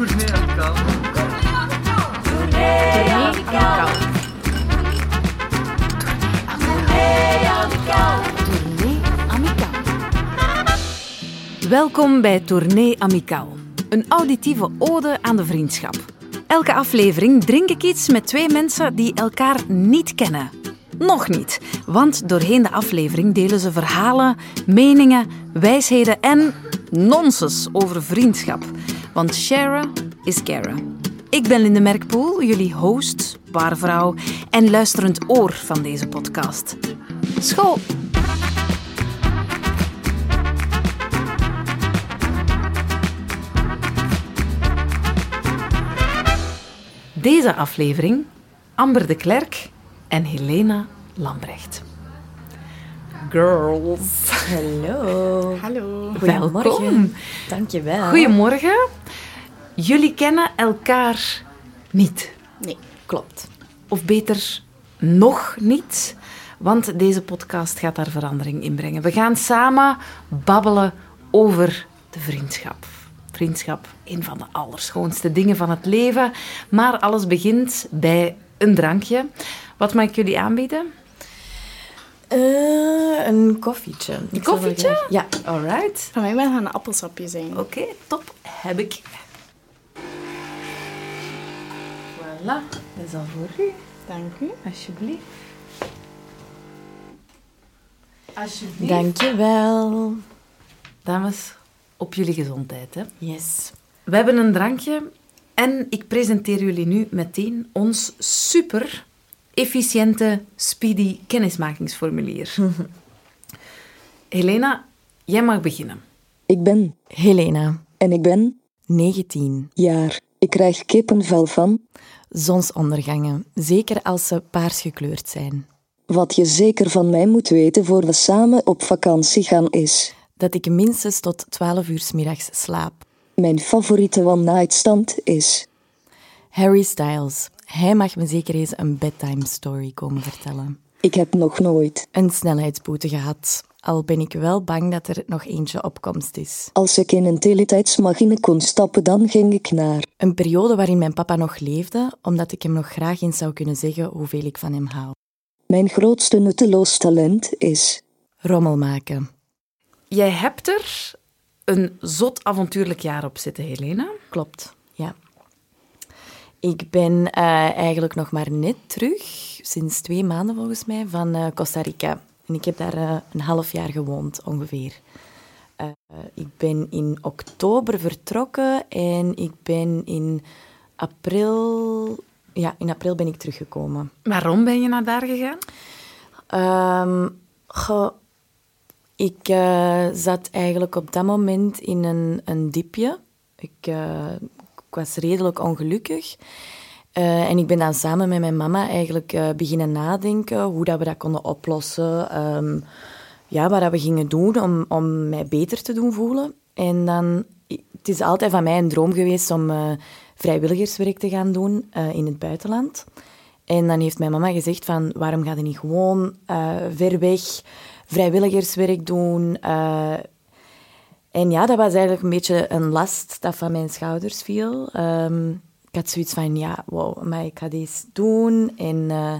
Tournee amicaal. Tournee Amicaal. Welkom bij Tournee Amicaal, een auditieve ode aan de vriendschap. Elke aflevering drink ik iets met twee mensen die elkaar niet kennen. Nog niet, want doorheen de aflevering delen ze verhalen, meningen, wijsheden en nonsens over vriendschap. Want sharen is caren. Ik ben Linde Merkpoel, jullie host, barvrouw en luisterend oor van deze podcast. School! Deze aflevering Amber de Klerk en Helena Lambrecht. Girls, Hallo. Hallo. welkom. Dankjewel. Goedemorgen. Jullie kennen elkaar niet. Nee. Klopt. Of beter, nog niet. Want deze podcast gaat daar verandering in brengen. We gaan samen babbelen over de vriendschap. Vriendschap, een van de allerschoonste dingen van het leven. Maar alles begint bij een drankje. Wat mag ik jullie aanbieden? Eh, een koffietje. Zou koffietje? Ja. Alright. Van mij mag het een appelsapje zijn. Oké, top. Heb ik. Voilà, dat is al voor u. Dank u. Alsjeblieft. Alsjeblieft. Dankjewel. Dames, op jullie gezondheid. Hè. Yes. We hebben een drankje en ik presenteer jullie nu meteen ons super efficiënte, speedy kennismakingsformulier. Helena, jij mag beginnen. Ik ben Helena, en ik ben 19. jaar. Ik krijg kippenvel van Zonsondergangen, zeker als ze paars gekleurd zijn. wat je zeker van mij moet weten voor we samen op vakantie gaan is. Dat ik minstens tot 12 uur 's middags slaap. Mijn favoriete one-night stand is. Harry Styles, hij mag me zeker eens een bedtime story komen vertellen. Ik heb nog nooit. Een snelheidsboete gehad, al ben ik wel bang dat er nog eentje op komst is. Als ik in een teletijdsmachine kon stappen, dan ging ik naar. Een periode waarin mijn papa nog leefde, omdat ik hem nog graag eens zou kunnen zeggen hoeveel ik van hem hou. Mijn grootste nutteloos talent is. Rommel maken. Jij hebt er een zot avontuurlijk jaar op zitten, Helena. Klopt. Ik ben eh, eigenlijk nog maar net terug, sinds twee maanden volgens mij, van eh, Costa Rica. En ik heb daar eh, een half jaar gewoond, ongeveer. Ik ben in oktober vertrokken en ik ben in april... Ja, in april ben ik teruggekomen. Waarom ben je naar daar gegaan? Ehm, ik zat eigenlijk op dat moment in een, een diepje. Ik, ik was redelijk ongelukkig. Eh, en ik ben dan samen met mijn mama eigenlijk eh, beginnen nadenken hoe dat we dat konden oplossen. Ehm, ja, wat we gingen doen om, om mij beter te doen voelen. En dan, het is altijd van mij een droom geweest om eh, vrijwilligerswerk te gaan doen in het buitenland. En dan heeft mijn mama gezegd van, waarom ga je niet gewoon ver weg vrijwilligerswerk doen? En ja, dat was eigenlijk een beetje een last dat van mijn schouders viel. Ehm, ik had zoiets van, ja, wow, maar ik ga deze doen. En eh,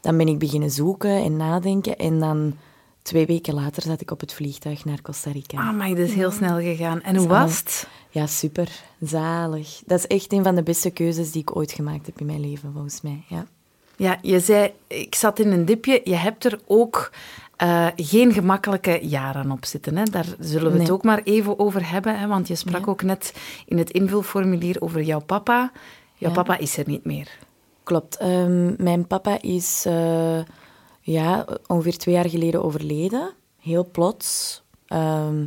dan ben ik beginnen zoeken en nadenken. En dan twee weken later zat ik op het vliegtuig naar Costa Rica. Ah, maar dat is heel snel gegaan. En hoe was het? Ja, super. Zalig. Dat is echt een van de beste keuzes die ik ooit gemaakt heb in mijn leven, volgens mij. Ja. Ja, je zei, ik zat in een dipje. Je hebt er ook eh, geen gemakkelijke jaren op zitten. Hè? Daar zullen we het ook maar even over hebben. Hè? Want je sprak Ja. ook net in het invulformulier over jouw papa. Jouw Ja. papa is er niet meer. Klopt. Ehm, mijn papa is eh, ja, ongeveer twee jaar geleden overleden. Heel plots. Ehm,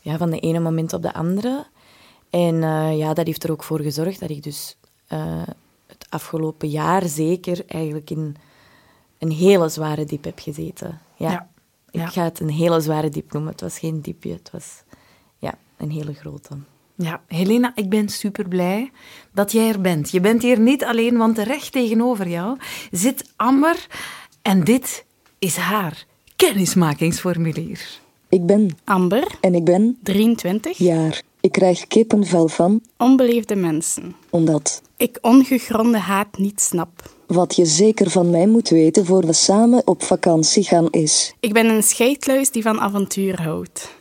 ja, van de ene moment op de andere. En eh, ja, dat heeft er ook voor gezorgd dat ik dus het afgelopen jaar zeker eigenlijk in een hele zware diep heb gezeten. Ja. Ja. Ik ga het een hele zware diep noemen. Het was geen diepje, het was ja, een hele grote. Ja, Helena, ik ben super blij dat jij er bent. Je bent hier niet alleen, want recht tegenover jou zit Amber en dit is haar kennismakingsformulier. Ik ben Amber, en ik ben 23, jaar. Ik krijg kippenvel van, Onbeleefde mensen. omdat Ik ongegronde haat niet snap. Wat je zeker van mij moet weten voor we samen op vakantie gaan is. Ik ben een scheidluis die van avontuur houdt.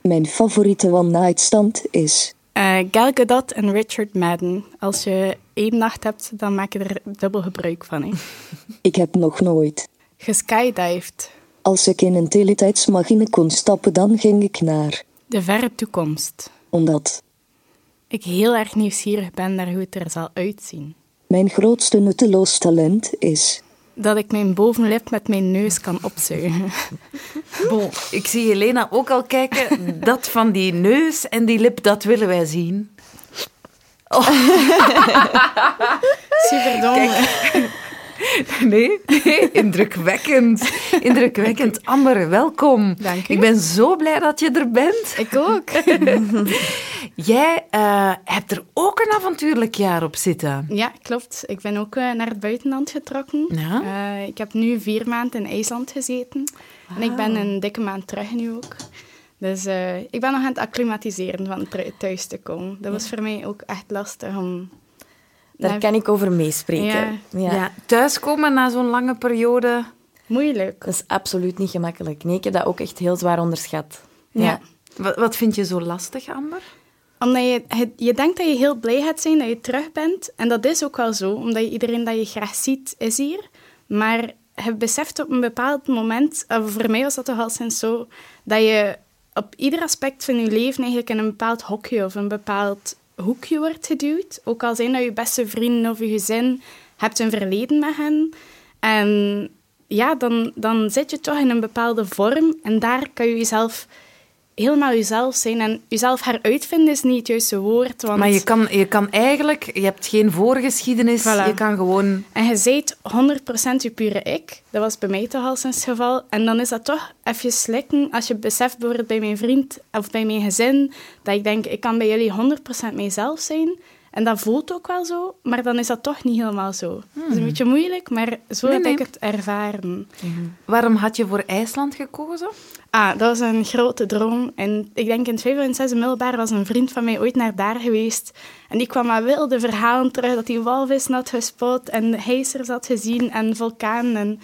Mijn favoriete one-night stand is. Eh Gal Gadot en Richard Madden. Als je één nacht hebt, dan maak je er dubbel gebruik van. Hè. Ik heb nog nooit. Geskydived. Als ik in een teletijdsmachine kon stappen, dan ging ik naar. De verre toekomst. Omdat Ik heel erg nieuwsgierig ben naar hoe het er zal uitzien. Mijn grootste nutteloos talent is. Dat ik mijn bovenlip met mijn neus kan opzuigen. Bon, ik zie Helena ook al kijken. Dat van die neus en die lip, dat willen wij zien. Super Nee, nee, indrukwekkend. Indrukwekkend. Amber, welkom. Dank u. Ik ben zo blij dat je er bent. Ik ook. Jij eh, hebt er ook een avontuurlijk jaar op zitten. Ja, klopt. Ik ben ook eh, naar het buitenland getrokken. Ja? Eh, ik heb nu vier maanden in IJsland gezeten. En ik ben een dikke maand terug nu ook. Dus eh, ik ben nog aan het acclimatiseren van thuis te komen. Dat was voor mij ook echt lastig om... Daar kan ik over meespreken. Ja. Ja. thuiskomen na zo'n lange periode. Moeilijk. Dat is absoluut niet gemakkelijk. Nee, ik heb dat ook echt heel zwaar onderschat. Ja. Wat, wat vind je zo lastig, Amber? Omdat je, je denkt dat je heel blij gaat zijn dat je terug bent. En dat is ook wel zo, omdat je iedereen dat je graag ziet, is hier. Maar je beseft op een bepaald moment, of voor mij was dat toch al sinds zo, dat je op ieder aspect van je leven eigenlijk in een bepaald hokje of een bepaald hoekje wordt geduwd. Ook al zijn dat je beste vrienden of je gezin, hebt een verleden met hen. En ja, dan, dan zit je toch in een bepaalde vorm en daar kan je jezelf helemaal jezelf zijn. En jezelf heruitvinden is niet het juiste woord. Want... Maar je kan, je kan eigenlijk, je hebt geen voorgeschiedenis, Voilà. je kan gewoon... En je zijt 100% je pure ik. Dat was bij mij toch al sinds het geval. En dan is dat toch even slikken als je beseft bijvoorbeeld bij mijn vriend of bij mijn gezin dat ik denk, ik kan bij jullie 100% mijzelf zijn. En dat voelt ook wel zo, maar dan is dat toch niet helemaal zo. Dat is een beetje moeilijk, maar zo Nee, heb nee. ik het ervaren. Waarom had je voor IJsland gekozen? Ah, dat was een grote droom. En ik denk in het vijfde en zesde middelbaar was een vriend van mij ooit naar daar geweest. En die kwam met wilde verhalen terug dat hij walvissen had gespot en heisers had gezien en vulkanen. En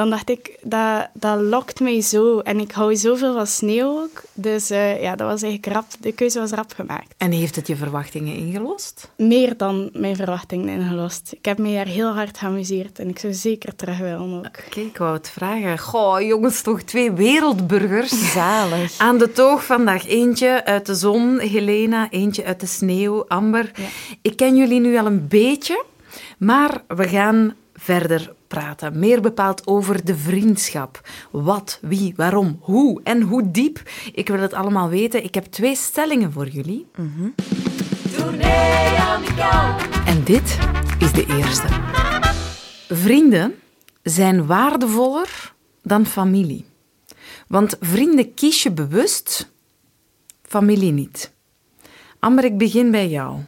dan dacht ik, dat, dat lokt mij zo. En ik hou zoveel van sneeuw ook. Dus eh, ja, dat was eigenlijk rap. De keuze was rap gemaakt. En heeft het je verwachtingen ingelost? Meer dan mijn verwachtingen ingelost. Ik heb me daar heel hard geamuseerd en ik zou zeker terug willen ook. Oké, ik wou het vragen. Goh, jongens, toch twee wereldburgers. Zalig. Aan de toog vandaag eentje uit de zon, Helena, eentje uit de sneeuw, Amber. Ja. Ik ken jullie nu al een beetje, maar we gaan verder praten. Meer bepaald over de vriendschap. Wat, wie, waarom, hoe en hoe diep. Ik wil het allemaal weten. Ik heb twee stellingen voor jullie. En dit is de eerste. Vrienden zijn waardevoller dan familie. Want vrienden kies je bewust, familie niet. Amber, ik begin bij jou.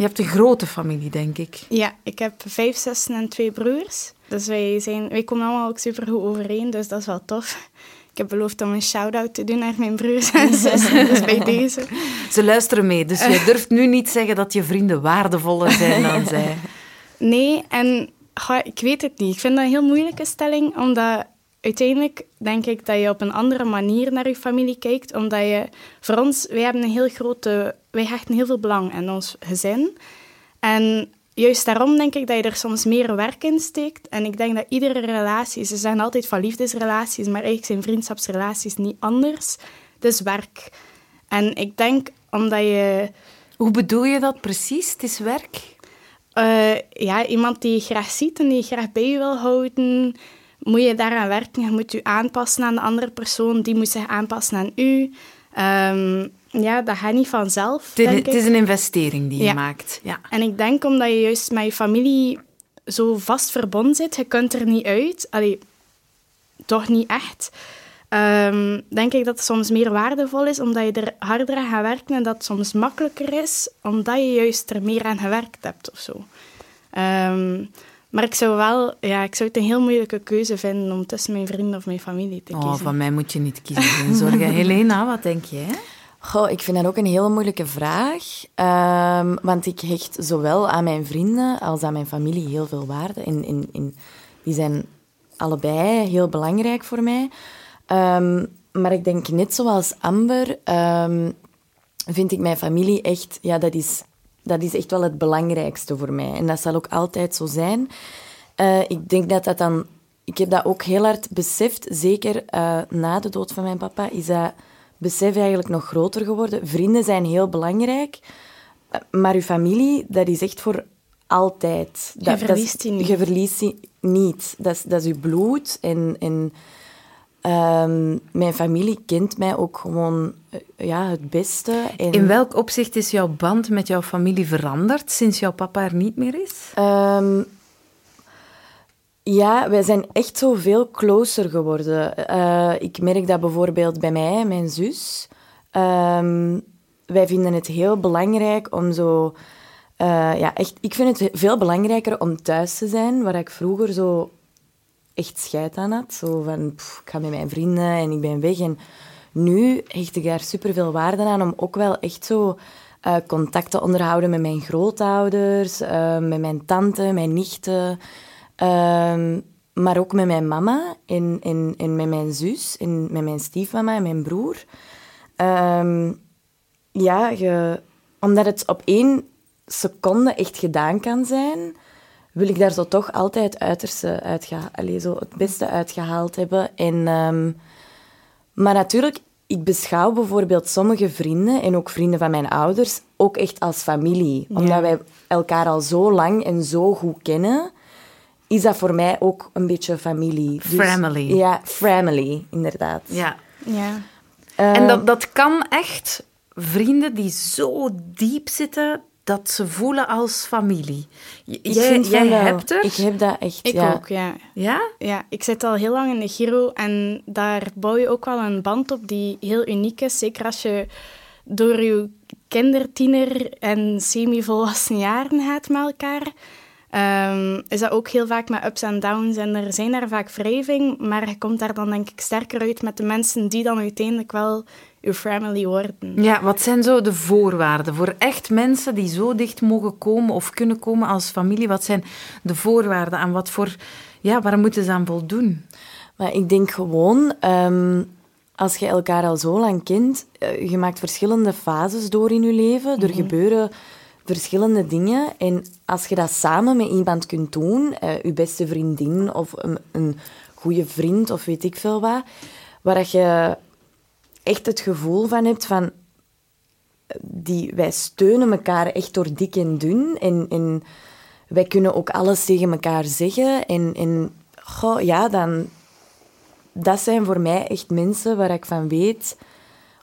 Je hebt een grote familie, denk ik. Ja, ik heb vijf zussen en twee broers. Dus wij, zijn, wij komen allemaal ook super goed overeen, dus dat is wel tof. Ik heb beloofd om een shout-out te doen naar mijn broers en zussen, dus bij deze. Ze luisteren mee, dus je durft nu niet zeggen dat je vrienden waardevoller zijn dan zij. Nee, en ik weet het niet. Ik vind dat een heel moeilijke stelling, omdat uiteindelijk denk ik dat je op een andere manier naar je familie kijkt. Omdat je, voor ons, wij hebben een heel grote, wij hechten heel veel belang aan ons gezin. En juist daarom denk ik dat je er soms meer werk in steekt. En ik denk dat iedere relatie, ze zijn altijd van liefdesrelaties, maar eigenlijk zijn vriendschapsrelaties niet anders. Dus werk. En ik denk omdat je Hoe bedoel je dat precies? Het is werk? eh, ja, iemand die je graag ziet en die je graag bij je wil houden, moet je daaraan werken. Je moet je aanpassen aan de andere persoon, die moet zich aanpassen aan u. Ehm, ja, dat gaat niet vanzelf, Het het is een investering die je Ja. maakt. Ja. En ik denk omdat je juist met je familie zo vast verbonden zit, je kunt er niet uit. Allee, toch niet echt. Ehm, denk ik dat het soms meer waardevol is, omdat je er harder aan gaat werken en dat het soms makkelijker is, omdat je juist er meer aan gewerkt hebt of zo. Ehm, maar ik zou wel, ja, ik zou het een heel moeilijke keuze vinden om tussen mijn vrienden of mijn familie te Oh, kiezen. van mij moet je niet kiezen, zorgen. Helena, wat denk jij? Goh, ik vind dat ook een hele moeilijke vraag. Ehm, want ik hecht zowel aan mijn vrienden als aan mijn familie heel veel waarde. En, en, en die zijn allebei heel belangrijk voor mij. Ehm, maar ik denk net zoals Amber, ehm, vind ik mijn familie echt, ja, dat is, dat is echt wel het belangrijkste voor mij. En dat zal ook altijd zo zijn. Eh, ik denk dat dat dan, ik heb dat ook heel hard beseft, zeker uh, na de dood van mijn papa, is dat besef eigenlijk nog groter geworden. Vrienden zijn heel belangrijk, eh, maar uw familie, dat is echt voor altijd. Je Dat, verliest dat die niet. Je verliest die niet. Dat is, dat is uw bloed. En, en ehm, mijn familie kent mij ook gewoon eh, ja, het beste. En, In welk opzicht is jouw band met jouw familie veranderd sinds jouw papa er niet meer is? Ehm, ja, wij zijn echt zo veel closer geworden. Eh, ik merk dat bijvoorbeeld bij mij, mijn zus. Ehm, wij vinden het heel belangrijk om zo... eh, ja, echt, ik vind het veel belangrijker om thuis te zijn, waar ik vroeger zo echt scheid aan had. Zo van, ik ga met mijn vrienden en ik ben weg. En nu hecht ik daar superveel waarde aan om ook wel echt zo eh, contact te onderhouden met mijn grootouders, eh, met mijn tante, mijn nichten. ehm, maar ook met mijn mama en, en, en met mijn zus en met mijn stiefmama en mijn broer. Ehm, ja, omdat het op één seconde echt gedaan kan zijn, wil ik daar zo toch altijd het uiterste uitga allee, zo het beste uitgehaald hebben. En, ehm, maar natuurlijk, ik beschouw bijvoorbeeld sommige vrienden en ook vrienden van mijn ouders ook echt als familie. Omdat wij elkaar al zo lang en zo goed kennen, is dat voor mij ook een beetje familie. Dus- Family. Ja, family, inderdaad. Ja. Ja. Eh, En dat, dat kan echt vrienden die zo diep zitten dat ze voelen als familie. J- ik jij hebt er. Ik heb dat echt, Ik ja. ook, ja. Ja? Ja, ik zit al heel lang in de Giro en daar bouw je ook wel een band op die heel uniek is. Zeker als je door je kinder, tiener en semi-volwassen jaren gaat met elkaar. Ehm, is dat ook heel vaak met ups en downs en er zijn daar vaak wrijving, maar je komt daar dan denk ik sterker uit met de mensen die dan uiteindelijk wel je family worden. Ja, wat zijn zo de voorwaarden voor echt mensen die zo dicht mogen komen of kunnen komen als familie? Wat zijn de voorwaarden en wat voor, ja, waar moeten ze aan voldoen? Maar ik denk gewoon, ehm, als je elkaar al zo lang kent, eh, je maakt verschillende fases door in je leven. Er gebeuren verschillende dingen. En als je dat samen met iemand kunt doen, eh, je beste vriendin of een, een goede vriend of weet ik veel wat, waar dat je echt het gevoel van hebt van... Die, wij steunen elkaar echt door dik en dun. En, en wij kunnen ook alles tegen elkaar zeggen. En, en ja, dan, dat zijn voor mij echt mensen waar ik van weet...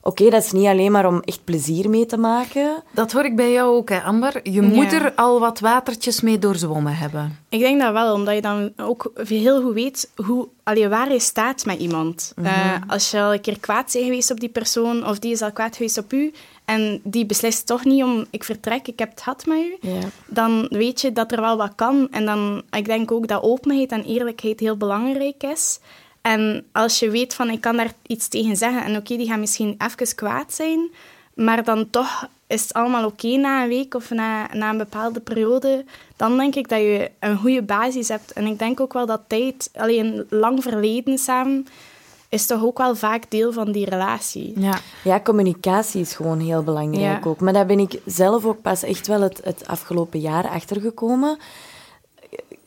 Oké, dat is niet alleen maar om echt plezier mee te maken. Dat hoor ik bij jou ook, hè, Amber. Je moet er al wat watertjes mee doorzwommen hebben. Ik denk dat wel, omdat je dan ook heel goed weet hoe, allee, waar je staat met iemand. Eh, als je al een keer kwaad bent geweest op die persoon, of die is al kwaad geweest op u, en die beslist toch niet om, ik vertrek, ik heb het gehad met u, Ja. dan weet je dat er wel wat kan. En dan, ik denk ook dat openheid en eerlijkheid heel belangrijk is. En als je weet van, ik kan daar iets tegen zeggen, en oké, die gaan misschien even kwaad zijn, maar dan toch is het allemaal oké na een week of na, na een bepaalde periode, dan denk ik dat je een goede basis hebt. En ik denk ook wel dat tijd, alleen lang verleden samen, is toch ook wel vaak deel van die relatie. Ja. Ja, communicatie is gewoon heel belangrijk Ja. ook. Maar daar ben ik zelf ook pas echt wel het, het afgelopen jaar achtergekomen.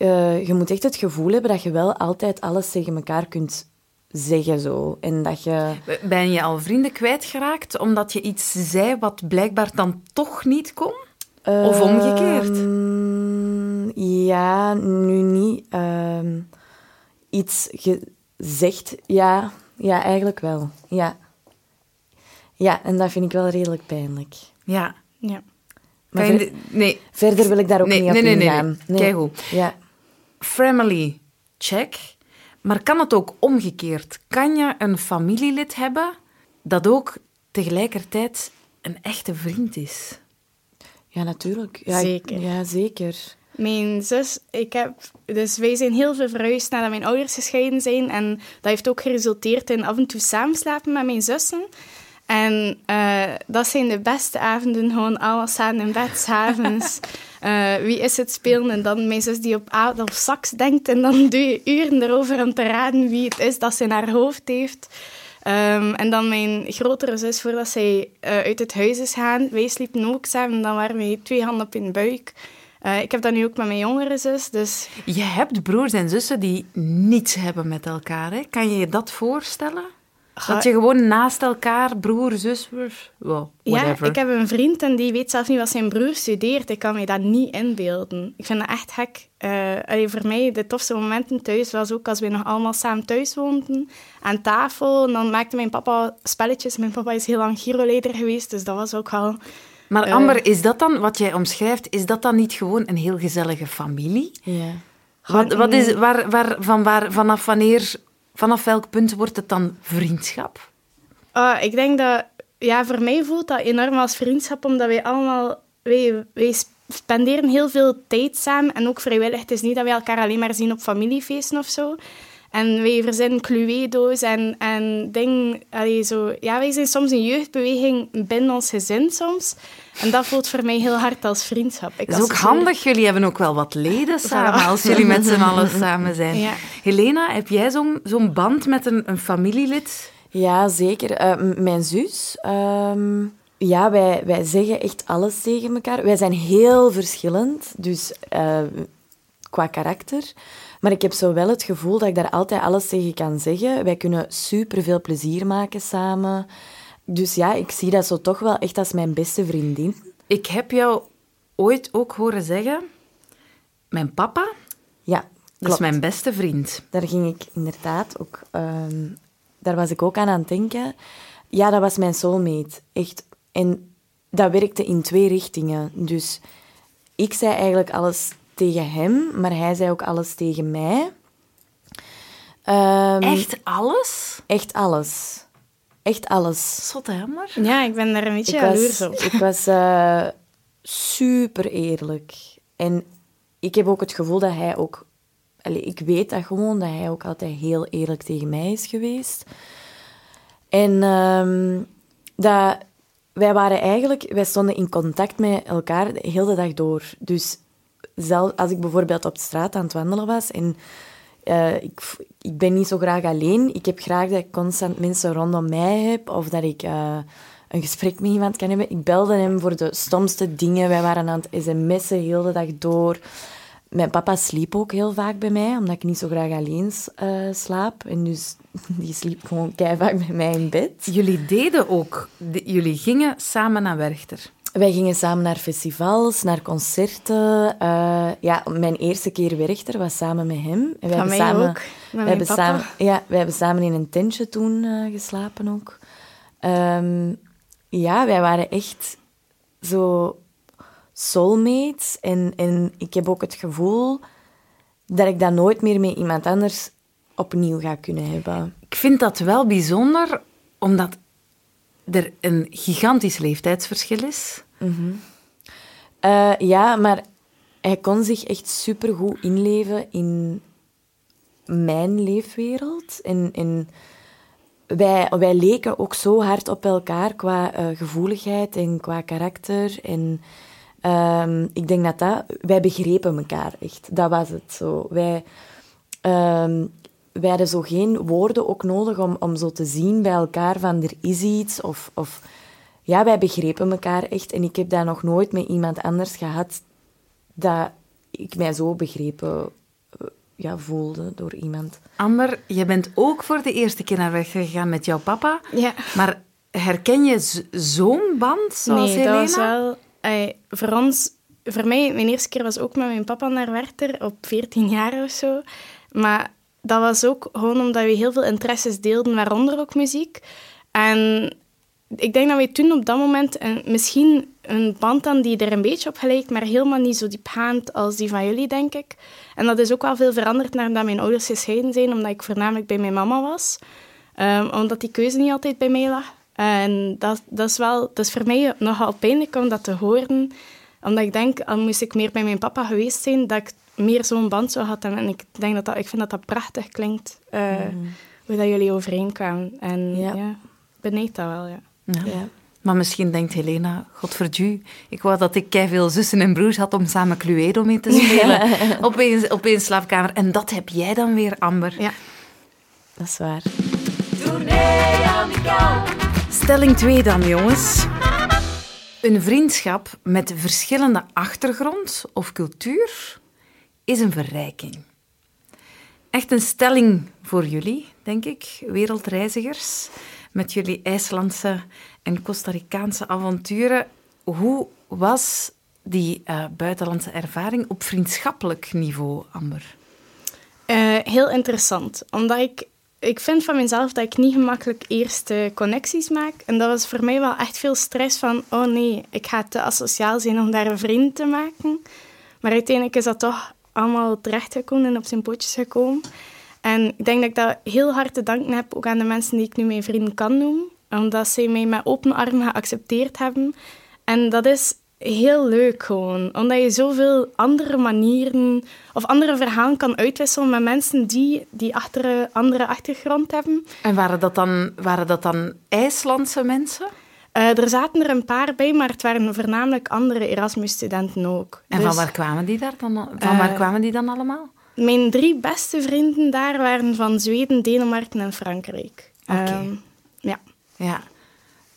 Eh, je moet echt het gevoel hebben dat je wel altijd alles tegen elkaar kunt zeggen. Zo. En dat je... Ben je al vrienden kwijtgeraakt omdat je iets zei wat blijkbaar dan toch niet kon? Of omgekeerd? Ehm, ja, nu niet. Ehm, iets gezegd, ja, ja, eigenlijk wel. Ja. ja, en dat vind ik wel redelijk pijnlijk. Ja. Ja. Maar ver- nee. verder wil ik daar ook Nee, niet op nee, nee, nee, ingaan. nee. Keigoed. Ja. Family, check. Maar kan het ook omgekeerd? Kan je een familielid hebben dat ook tegelijkertijd een echte vriend is? ja, natuurlijk. Ja, ik- Zeker. Ja, zeker. Mijn zus, ik heb, dus wij zijn heel veel verhuisd nadat mijn ouders gescheiden zijn. En dat heeft ook geresulteerd in af en toe samenslapen met mijn zussen. En uh, dat zijn de beste avonden, gewoon allemaal samen in bed, s'avonds. Uh, wie is het spelen? En dan mijn zus die op, op sax denkt. En dan doe je uren erover om te raden wie het is dat ze in haar hoofd heeft. Um, en dan mijn grotere zus, voordat zij uh, uit het huis is gaan, wij sliepen ook samen. En dan waren we twee handen op in buik. Uh, ik heb dat nu ook met mijn jongere zus. Dus... Je hebt broers en zussen die niets hebben met elkaar. Hè? Kan je je dat voorstellen? Dat je gewoon naast elkaar, broer, zus, well, Ja, ik heb een vriend en die weet zelf niet wat zijn broer studeert. Ik kan me dat niet inbeelden. Ik vind dat echt gek. Uh, voor mij, de tofste momenten thuis was ook als we nog allemaal samen thuis woonden. Aan tafel. En dan maakte mijn papa spelletjes. Mijn papa is heel lang giroleider geweest, dus dat was ook wel... Maar uh, Amber, is dat dan, wat jij omschrijft, is dat dan niet gewoon een heel gezellige familie? Ja. Wat, wat is, waar, waar, van waar, vanaf wanneer Vanaf welk punt wordt het dan vriendschap? Uh, ik denk dat, ja, voor mij voelt dat enorm als vriendschap, omdat wij allemaal, wij, wij spenderen heel veel tijd samen en ook vrijwillig. Het is niet dat wij elkaar alleen maar zien op familiefeesten of zo. En wij verzinnen cluedo's en, en dingen. zo. Ja, wij zijn soms een jeugdbeweging binnen ons gezin soms. En dat voelt voor mij heel hard als vriendschap. Het is ook handig. Jullie hebben ook wel wat leden samen, als jullie met z'n allen samen zijn. Ja. Helena, heb jij zo'n zo'n band met een, een familielid? Ja, zeker. Uh, mijn zus... Ehm, ja, wij, wij zeggen echt alles tegen elkaar. Wij zijn heel verschillend, dus uh, qua karakter. Maar ik heb zo wel het gevoel dat ik daar altijd alles tegen kan zeggen. Wij kunnen superveel plezier maken samen. Dus ja, ik zie dat zo toch wel echt als mijn beste vriendin. Ik heb jou ooit ook horen zeggen... Mijn papa... Ja, Dat is mijn beste vriend. Daar ging ik inderdaad ook... Ehm, daar was ik ook aan aan het denken. Ja, dat was mijn soulmate. Echt. En dat werkte in twee richtingen. Dus ik zei eigenlijk alles tegen hem, maar hij zei ook alles tegen mij. Um, echt alles? Echt alles. Echt alles. Zot, hè, maar? Ja, ik ben daar een beetje jaloers op. Ik was uh, super eerlijk. En ik heb ook het gevoel dat hij ook... Allez, ik weet dat gewoon, dat hij ook altijd heel eerlijk tegen mij is geweest. En um, dat, wij waren eigenlijk... Wij stonden in contact met elkaar de hele dag door. Dus zelf, als ik bijvoorbeeld op de straat aan het wandelen was en uh, ik, ik ben niet zo graag alleen. Ik heb graag dat ik constant mensen rondom mij heb of dat ik uh, een gesprek met iemand kan hebben. Ik belde hem voor de stomste dingen. Wij waren aan het sms'en de hele dag door. Mijn papa sliep ook heel vaak bij mij, omdat ik niet zo graag alleen uh, slaap. En dus die sliep gewoon keihard bij mij in bed. Jullie deden ook... Jullie gingen samen naar Werchter. Wij gingen samen naar festivals, naar concerten. Uh, ja, mijn eerste keer Werchter was samen met hem. En wij hebben samen, ook, wij hebben Samen, ja, wij hebben samen in een tentje toen uh, geslapen ook. Um, ja, wij waren echt zo soulmates. En, en ik heb ook het gevoel dat ik dat nooit meer met iemand anders opnieuw ga kunnen hebben. Ik vind dat wel bijzonder, omdat er een gigantisch leeftijdsverschil is. Mm uh, ja, maar hij kon zich echt supergoed inleven in mijn leefwereld. En, wij, wij leken ook zo hard op elkaar qua uh, gevoeligheid en qua karakter. En uh, ik denk dat dat... Wij begrepen elkaar echt. Dat was het zo. Wij... Uh, wij hadden zo geen woorden ook nodig om, om zo te zien bij elkaar van er is iets. Of, of ja, wij begrepen elkaar echt. En ik heb dat nog nooit met iemand anders gehad dat ik mij zo begrepen eh, ja, voelde door iemand. Amber, je bent ook voor de eerste keer naar weg gegaan met jouw papa. Ja. Maar herken je zo'n band zoals nee, Helena? dat was wel... voor ons... Voor mij, mijn eerste keer was ook met mijn papa naar Werchter, op 14 jaar of zo. Maar dat was ook gewoon omdat we heel veel interesses deelden, waaronder ook muziek. En ik denk dat we toen op dat moment een, misschien een band aan die er een beetje op gelijkt, maar helemaal niet zo diepgaand als die van jullie, denk ik. En dat is ook wel veel veranderd nadat mijn ouders gescheiden zijn, omdat ik voornamelijk bij mijn mama was. Um, omdat die keuze niet altijd bij mij lag. En dat, dat, is wel, dat is voor mij nogal pijnlijk om dat te horen. Omdat ik denk, al moest ik meer bij mijn papa geweest zijn, dat ik meer zo'n band zou had. En ik, denk dat dat, ik vind dat dat prachtig klinkt, uh, mm. hoe dat jullie overeenkwamen. En ja, ja benijd dat wel, ja. Ja. Ja. Maar misschien denkt Helena, godverdu, ik wou dat ik veel zussen en broers had om samen Cluedo mee te spelen op, één slaapkamer. En dat heb jij dan weer, Amber. Ja. Dat is waar. Stelling 2 dan, jongens. Een vriendschap met verschillende achtergrond of cultuur is een verrijking. Echt een stelling voor jullie, denk ik, wereldreizigers, met jullie IJslandse en Costa Ricaanse avonturen. Hoe was die eh, buitenlandse ervaring op vriendschappelijk niveau, Amber? Eh, heel interessant, omdat ik, ik vind van mezelf dat ik niet gemakkelijk eerst eh, connecties maak. En dat was voor mij wel echt veel stress van, oh nee, ik ga te asociaal zijn om daar een vriend te maken. Maar uiteindelijk is dat toch allemaal terechtgekomen en op zijn pootjes gekomen. En ik denk dat ik dat heel hard te danken heb ook aan de mensen die ik nu mijn vrienden kan noemen. Omdat zij mij met open armen geaccepteerd hebben. En dat is heel leuk gewoon. Omdat je zoveel andere manieren of andere verhalen kan uitwisselen met mensen die die achter, andere achtergrond hebben. En waren dat dan, waren dat dan IJslandse mensen? Eh, er zaten er een paar bij, maar het waren voornamelijk andere Erasmus-studenten ook. En Dus, van waar kwamen die daar dan? Van waar Eh, kwamen die dan allemaal? Mijn drie beste vrienden daar waren van Zweden, Denemarken en Frankrijk. Oké. Ehm, ja. Ja.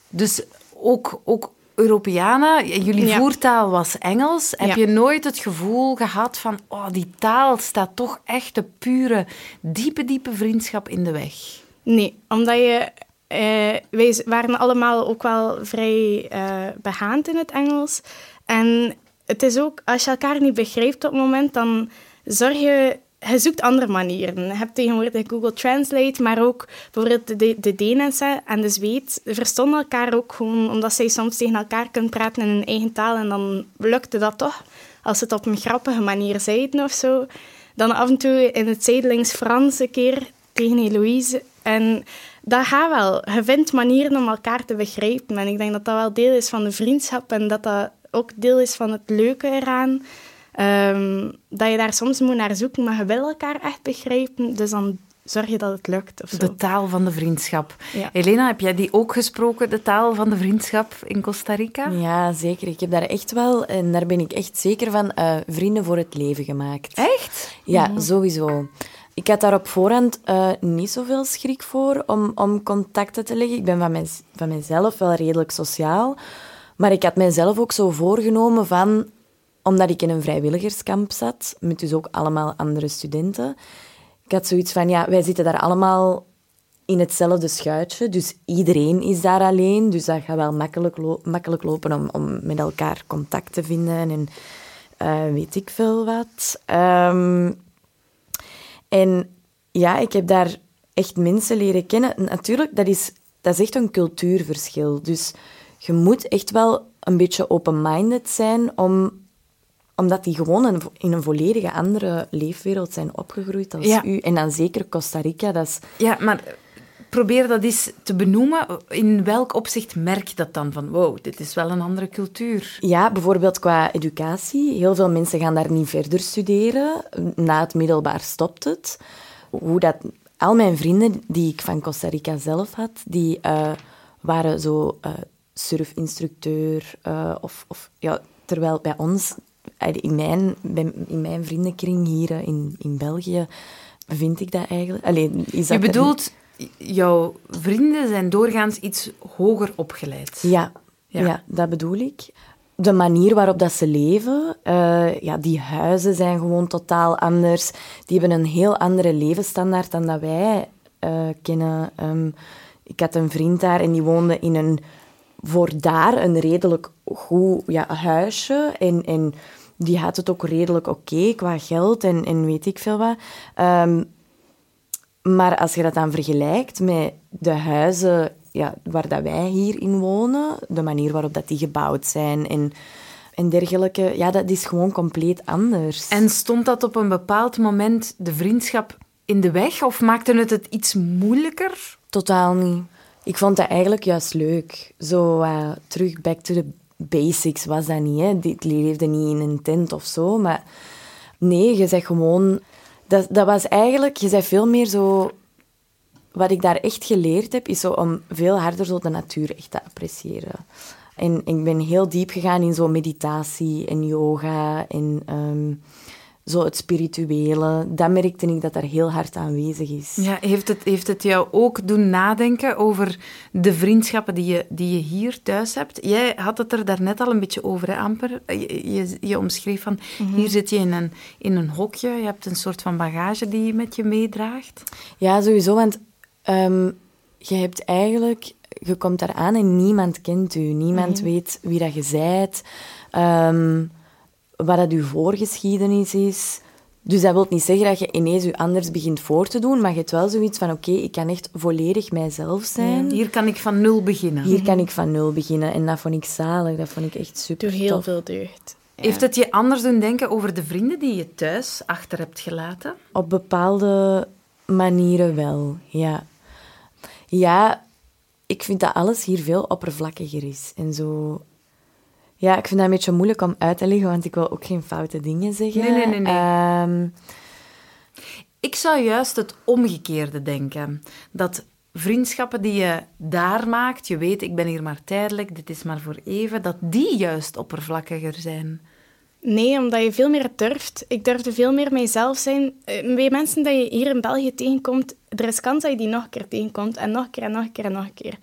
Dus ook, ook Europeanen, jullie Ja. voertaal was Engels. Heb Ja. je nooit het gevoel gehad van, oh, die taal staat toch echt de pure, diepe, diepe vriendschap in de weg? Nee, omdat je... eh, wij waren allemaal ook wel vrij eh, behaand in het Engels. En het is ook, als je elkaar niet begrijpt op het moment, dan zorg je... Zoekt andere manieren. Je hebt tegenwoordig Google Translate, maar ook bijvoorbeeld de, de Denen en de Zweed verstonden elkaar ook gewoon, omdat zij soms tegen elkaar kunnen praten in hun eigen taal en dan lukte dat toch. Als ze het op een grappige manier zeiden of zo. Dan af en toe in het zijdelings Frans een keer tegen Eloïse. En dat gaat wel. Je vindt manieren om elkaar te begrijpen. En ik denk dat dat wel deel is van de vriendschap en dat dat ook deel is van het leuke eraan. Ehm, dat je daar soms moet naar zoeken, maar je wil elkaar echt begrijpen. Dus dan zorg je dat het lukt. Of zo. De taal van de vriendschap. Ja. Helena, heb jij die ook gesproken, de taal van de vriendschap in Costa Rica? Ja, zeker. Ik heb daar echt wel, en daar ben ik echt zeker van, eh, vrienden voor het leven gemaakt. Echt? Ja, sowieso. Ik had daar op voorhand eh, niet zoveel schrik voor om, om contacten te leggen. Ik ben van, van mezelf wel redelijk sociaal. Maar ik had mijzelf ook zo voorgenomen van... Omdat ik in een vrijwilligerskamp zat, met dus ook allemaal andere studenten. Ik had zoiets van, ja, wij zitten daar allemaal in hetzelfde schuitje. Dus iedereen is daar alleen. Dus dat gaat wel makkelijk, makkelijk lopen om, om met elkaar contact te vinden. En eh, weet ik veel wat. Ehm, en ja, ik heb daar echt mensen leren kennen. Natuurlijk, dat is, dat is echt een cultuurverschil. Dus je moet echt wel een beetje open-minded zijn, om, omdat die gewoon een- in een volledige andere leefwereld zijn opgegroeid als Ja. u. En dan zeker Costa Rica, dat is... Ja, maar probeer dat eens te benoemen. In welk opzicht merk je dat dan? Van, wow, dit is wel een andere cultuur. Ja, bijvoorbeeld qua educatie. Heel veel mensen gaan daar niet verder studeren. Na het middelbaar stopt het. Hoe dat... Al mijn vrienden die ik van Costa Rica zelf had, die eh, waren zo eh, surfinstructeur. eh, of, of, ja, terwijl bij ons, in mijn, in mijn vriendenkring hier in, in België, vind ik dat eigenlijk... Alleen, is Je dat er- bedoelt, jouw vrienden zijn doorgaans iets hoger opgeleid. Ja, Ja. ja. dat bedoel ik. De manier waarop dat ze leven, eh, ja, die huizen zijn gewoon totaal anders. Die hebben een heel andere levensstandaard dan dat wij eh, kennen. Ehm, ik had een vriend daar en die woonde in een, voor daar een redelijk goed ja, huisje. En, en die had het ook redelijk oké qua geld en, en weet ik veel wat. Ehm, maar als je dat dan vergelijkt met de huizen ja, waar dat wij hier in wonen, de manier waarop dat die gebouwd zijn en, en dergelijke, ja, dat is gewoon compleet anders. En stond dat op een bepaald moment de vriendschap in de weg? Of maakte het het iets moeilijker? Totaal niet. Ik vond dat eigenlijk juist leuk. Zo eh, terug back to the basics was dat niet. Hè. Die leefde niet in een tent of zo. Maar nee, je zegt gewoon... Dat, dat was eigenlijk... Je zei veel meer zo... wat ik daar echt geleerd heb, is zo om veel harder zo de natuur echt te appreciëren. En ik ben heel diep gegaan in zo meditatie en yoga en ehm, zo het spirituele. Dat merkte ik dat daar heel hard aanwezig is. Ja, heeft, het, heeft het jou ook doen nadenken over de vriendschappen die je, die je hier thuis hebt? Jij had het er daarnet al een beetje over, hè, Amper. Je, je, je omschreef van, hier zit je in een, in een hokje, je hebt een soort van bagage die je met je meedraagt. Ja, sowieso, want ehm, je hebt eigenlijk... Je komt daar aan en niemand kent u. Niemand weet wie dat je bent, wat dat uw voorgeschiedenis is. Dus dat wil niet zeggen dat je ineens je anders begint voor te doen, maar je hebt wel zoiets van, oké, ik kan echt volledig mijzelf zijn. Hier kan ik van nul beginnen. Hier kan ik van nul beginnen. En dat vond ik zalig, dat vond ik echt super Door heel tof. veel deugd. Ja. Heeft het je anders doen denken over de vrienden die je thuis achter hebt gelaten? Op bepaalde manieren wel, ja. Ja, ik vind dat alles hier veel oppervlakkiger is. En zo... Ja, ik vind dat een beetje moeilijk om uit te leggen, want ik wil ook geen foute dingen zeggen. Nee, nee, nee, nee. Ehm, Ik zou juist het omgekeerde denken. Dat vriendschappen die je daar maakt, je weet, ik ben hier maar tijdelijk, dit is maar voor even, dat die juist oppervlakkiger zijn. Nee, omdat je veel meer durft. Ik durfde veel meer mijzelf zijn. Eh, Bij mensen die je hier in België tegenkomt, er is kans dat je die nog een keer tegenkomt. En nog een keer en nog een keer en nog een keer.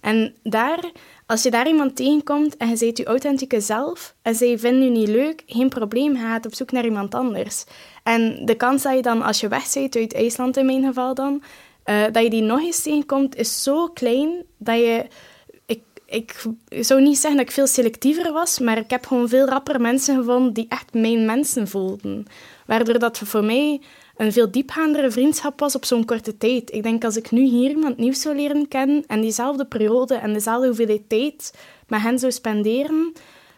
En daar, als je daar iemand tegenkomt en je ziet je authentieke zelf en zij vinden je niet leuk, geen probleem, gaat op zoek naar iemand anders. En de kans dat je dan, als je weg bent uit IJsland in mijn geval dan, eh, dat je die nog eens tegenkomt, is zo klein dat je ik, ik zou niet zeggen dat ik veel selectiever was, maar ik heb gewoon veel rapper mensen gevonden die echt mijn mensen voelden. Waardoor dat voor mij een veel diepgaandere vriendschap was op zo'n korte tijd. Ik denk als ik nu hier iemand nieuws zou leren kennen en diezelfde periode en dezelfde hoeveelheid tijd met hen zou spenderen,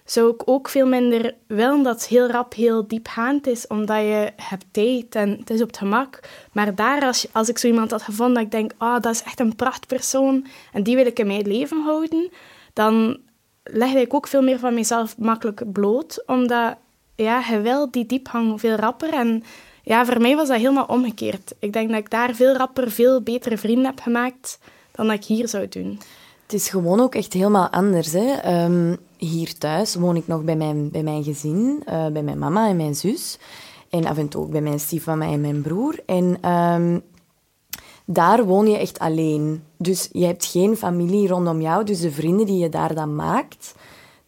zou ik ook veel minder willen dat het heel rap heel diepgaand is, omdat je hebt tijd en het is op het gemak. Maar daar, als, als ik zo iemand had gevonden dat ik denk, ah, dat is echt een prachtpersoon en die wil ik in mijn leven houden, dan legde ik ook veel meer van mezelf makkelijk bloot, omdat ja, je wil die diepgang veel rapper. En ja, voor mij was dat helemaal omgekeerd. Ik denk dat ik daar veel rapper veel betere vrienden heb gemaakt dan dat ik hier zou doen. Het is gewoon ook echt helemaal anders. Hè. Ehm, hier thuis woon ik nog bij mijn, bij mijn gezin, eh, bij mijn mama en mijn zus. En af en toe ook bij mijn stiefmama en mijn broer. En ehm, daar woon je echt alleen. Dus je hebt geen familie rondom jou. Dus de vrienden die je daar dan maakt,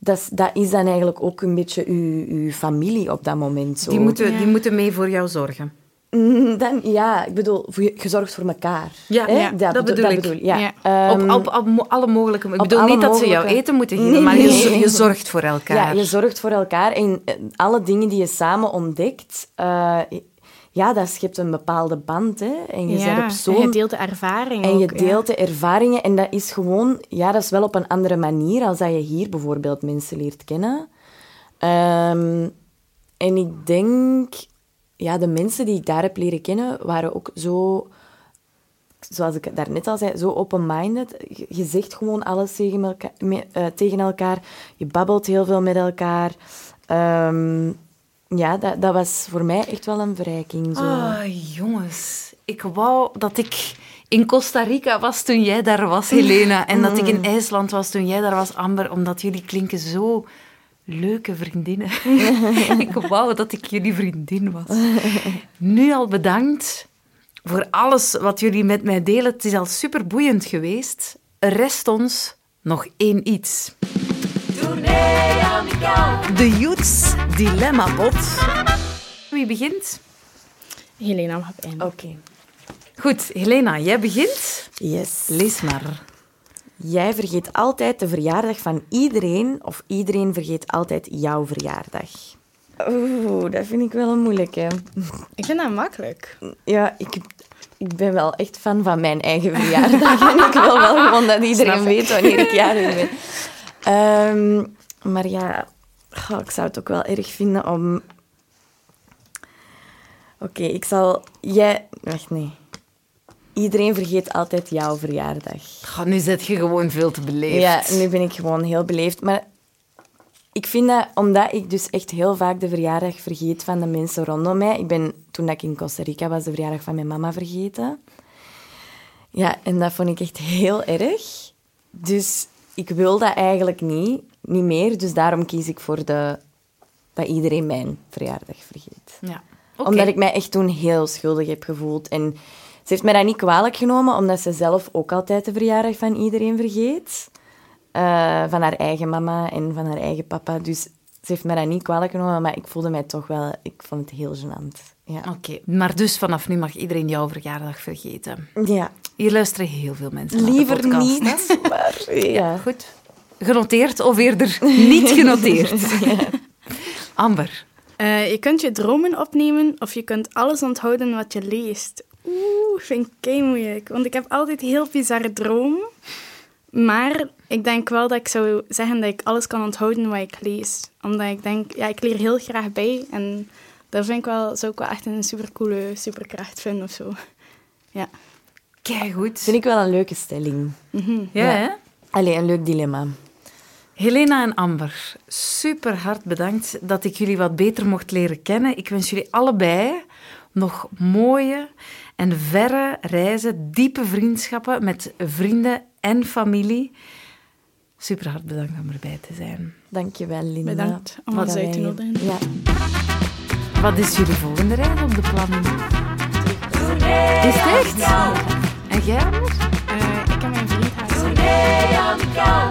dat is, dat is dan eigenlijk ook een beetje je, je familie op dat moment. Zo. Die moeten, Ja. die moeten mee voor jou zorgen. Mm, Dan, ja, ik bedoel, voor je, zorgt voor elkaar. Ja, dat bedoel ik. ja. Ja. Ehm, op, op, op alle mogelijke... Ik op bedoel niet dat ze jou eten moeten geven, Nee, maar je, nee. je zorgt voor elkaar. Ja, je zorgt voor elkaar en eh, alle dingen die je samen ontdekt, eh, ja, dat schept een bepaalde band. Hè? En je ja, bent op en je zo'n... deelt de ervaring En je ook, ja. deelt de ervaringen en dat is gewoon... Ja, dat is wel op een andere manier als dat je hier bijvoorbeeld mensen leert kennen. Ehm, en ik denk... Ja, de mensen die ik daar heb leren kennen, waren ook zo... Zoals ik daarnet al zei, zo open-minded. Je, zegt gewoon alles tegen elkaar, me- eh, tegen elkaar. Je babbelt heel veel met elkaar. Ehm, ja, dat, dat was voor mij echt wel een verrijking. Zo. Ah, jongens. Ik wou dat ik in Costa Rica was toen jij daar was, Helena. En dat ik in IJsland was toen jij daar was, Amber. Omdat jullie klinken zo leuke vriendinnen. ik wou dat ik jullie vriendin was. Nu al bedankt voor alles wat jullie met mij delen. Het is al super boeiend geweest. Rest ons nog één iets. De Youths Dilemma Bot. Wie begint? Helena mag beginnen. Oké. Goed, Helena, jij begint. Yes. Lees maar. Jij vergeet altijd de verjaardag van iedereen of iedereen vergeet altijd jouw verjaardag? Oeh, dat vind ik wel een moeilijke. Ik vind dat makkelijk. Ja, ik, ik ben wel echt fan van mijn eigen verjaardag. en ik wil wel gewoon dat iedereen weet wanneer ik jarig ben. Ehm, maar ja, ik zou het ook wel erg vinden om... Oké, ik zal... Jij... Wacht, nee. Iedereen vergeet altijd jouw verjaardag. Goh, nu zet je gewoon veel te beleefd. Ja, nu ben ik gewoon heel beleefd. Maar ik vind dat, omdat ik dus echt heel vaak de verjaardag vergeet van de mensen rondom mij. Ik ben, toen ik in Costa Rica was, de verjaardag van mijn mama vergeten. Ja, en dat vond ik echt heel erg. Dus ik wil dat eigenlijk niet, niet meer. Dus daarom kies ik voor de, dat iedereen mijn verjaardag vergeet. Ja. Omdat ik mij echt toen heel schuldig heb gevoeld. En ze heeft mij dat niet kwalijk genomen, omdat ze zelf ook altijd de verjaardag van iedereen vergeet. Eh, van haar eigen mama en van haar eigen papa. Dus ze heeft mij dat niet kwalijk genomen, maar ik voelde mij toch wel... Ik vond het heel gênant. Ja. Oké, maar dus vanaf nu mag iedereen jouw verjaardag vergeten. ja. Hier luisteren heel veel mensen naar de Liever podcast, hè? niet, maar... Ja. Goed. Genoteerd of eerder niet genoteerd? Amber. Eh, je kunt je dromen opnemen of je kunt alles onthouden wat je leest. Oeh, vind ik kei moeilijk. Want ik heb altijd heel bizarre dromen. Maar ik denk wel dat ik zou zeggen dat ik alles kan onthouden wat ik lees. Omdat ik denk, ja, ik leer heel graag bij. En dat vind ik wel, zou ik wel echt een supercoole superkracht vinden of zo. Ja. Kijk goed. Vind ik wel een leuke stelling. Ja, hè? Allee, een leuk dilemma. Helena en Amber, super hard bedankt dat ik jullie wat beter mocht leren kennen. Ik wens jullie allebei nog mooie en verre reizen, diepe vriendschappen met vrienden en familie. Super hard bedankt om erbij te zijn. Dankjewel, Linda. Bedankt om ons Dat uit te nodigen. Ja. Wat is jullie volgende reis op de planning? Is het echt? En jij? Eh, ik en mijn vriend gaan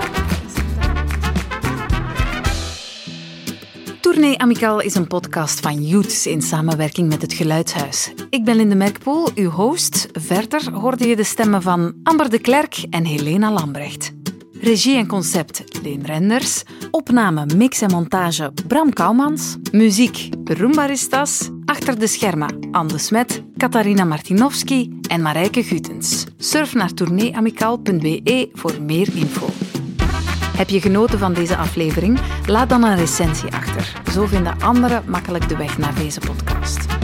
Tournee Amical is een podcast van Youths in samenwerking met het Geluidshuis. Ik ben Linde Merkpoel, uw host. Verder hoorde je de stemmen van Amber de Klerk en Helena Lambrecht. Regie en concept Leen Renders. Opname, mix en montage Bram Kouwmans. Muziek Roombaristas. Achter de schermen Anne Smet, Katarina Martinovski en Marijke Gutens. Surf naar tourneeamical.be voor meer info. Heb je genoten van deze aflevering? Laat dan een recensie achter. Zo vinden anderen makkelijk de weg naar deze podcast.